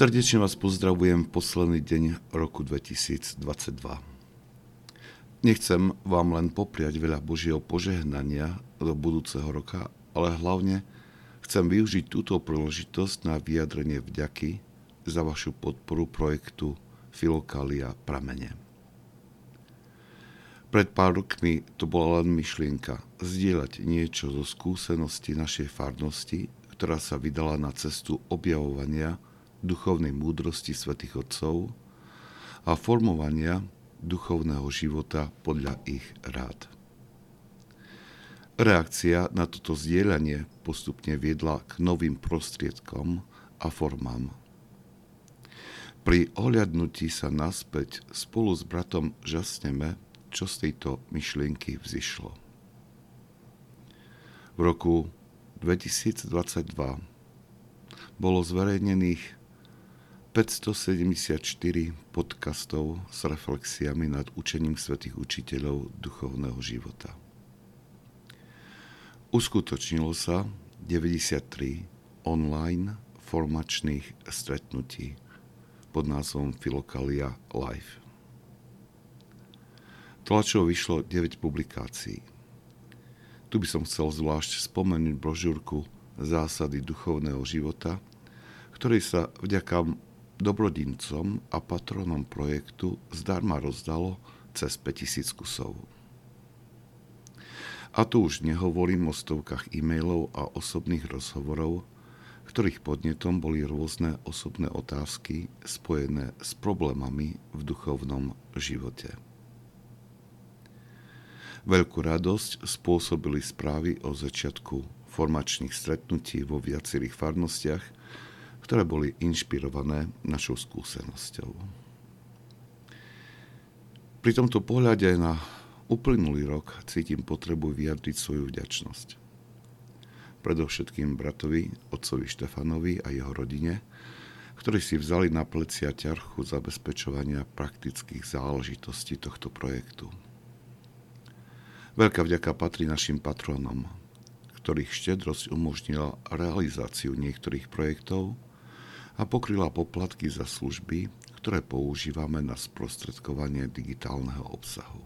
Srdečne vás pozdravujem posledný deň roku 2022. Nechcem vám len popriať veľa Božieho požehnania do budúceho roka, ale hlavne chcem využiť túto príležitosť na vyjadrenie vďaky za vašu podporu projektu Filokalia Pramene. Pred pár rokmi to bola len myšlienka zdieľať niečo zo skúsenosti našej farnosti, ktorá sa vydala na cestu objavovania duchovnej múdrosti svätých Otcov a formovania duchovného života podľa ich rád. Reakcia na toto zdieľanie postupne viedla k novým prostriedkom a formám. Pri ohľadnutí sa naspäť spolu s bratom žasneme, čo z tejto myšlienky vzýšlo. V roku 2022 bolo zverejnených 574 podcastov s reflexiami nad učením svätých učiteľov duchovného života. Uskutočnilo sa 93 online formačných stretnutí pod názvom Filokalia Live. Tlačovo vyšlo 9 publikácií. Tu by som chcel zvlášť spomenúť brožúrku Zásady duchovného života, ktorý sa vďaka dobrodincom a patronom projektu zdarma rozdalo cez 5000 kusov. A tu už nehovorím o stovkách e-mailov a osobných rozhovorov, ktorých podnetom boli rôzne osobné otázky spojené s problémami v duchovnom živote. Veľkú radosť spôsobili správy o začiatku formačných stretnutí vo viacerých farnostiach – ktoré boli inšpirované našou skúsenosťou. Pri tomto pohľade na uplynulý rok cítim potrebu vyjadriť svoju vďačnosť. Predovšetkým bratovi, otcovi Štefanovi a jeho rodine, ktorí si vzali na plecia ťarchu zabezpečovania praktických záležitostí tohto projektu. Veľká vďaka patrí našim patronom, ktorých štedrosť umožnila realizáciu niektorých projektov a pokryla poplatky za služby, ktoré používame na sprostredkovanie digitálneho obsahu.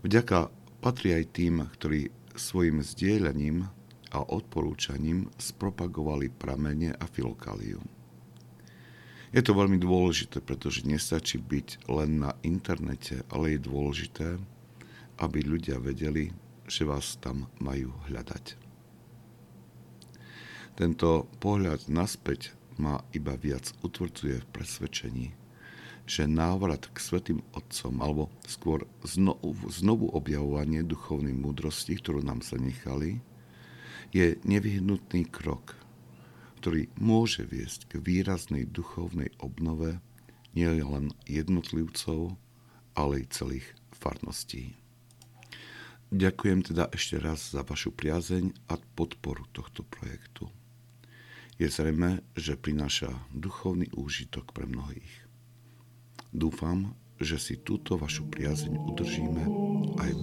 Vďaka patrí aj tým, ktorí svojim zdieľaním a odporúčaním spropagovali pramene a filokaliu. Je to veľmi dôležité, pretože nestačí byť len na internete, ale je dôležité, aby ľudia vedeli, že vás tam majú hľadať. Tento pohľad naspäť ma iba viac utvrdzuje v presvedčení, že návrat k svetým otcom, alebo skôr znovu, znovu objavovanie duchovnej múdrosti, ktorú nám zanechali, je nevyhnutný krok, ktorý môže viesť k výraznej duchovnej obnove nielen jednotlivcov, ale aj celých farností. Ďakujem teda ešte raz za vašu priazeň a podporu tohto projektu je zrejme, že prináša duchovný úžitok pre mnohých. Dúfam, že si túto vašu priazeň udržíme aj v.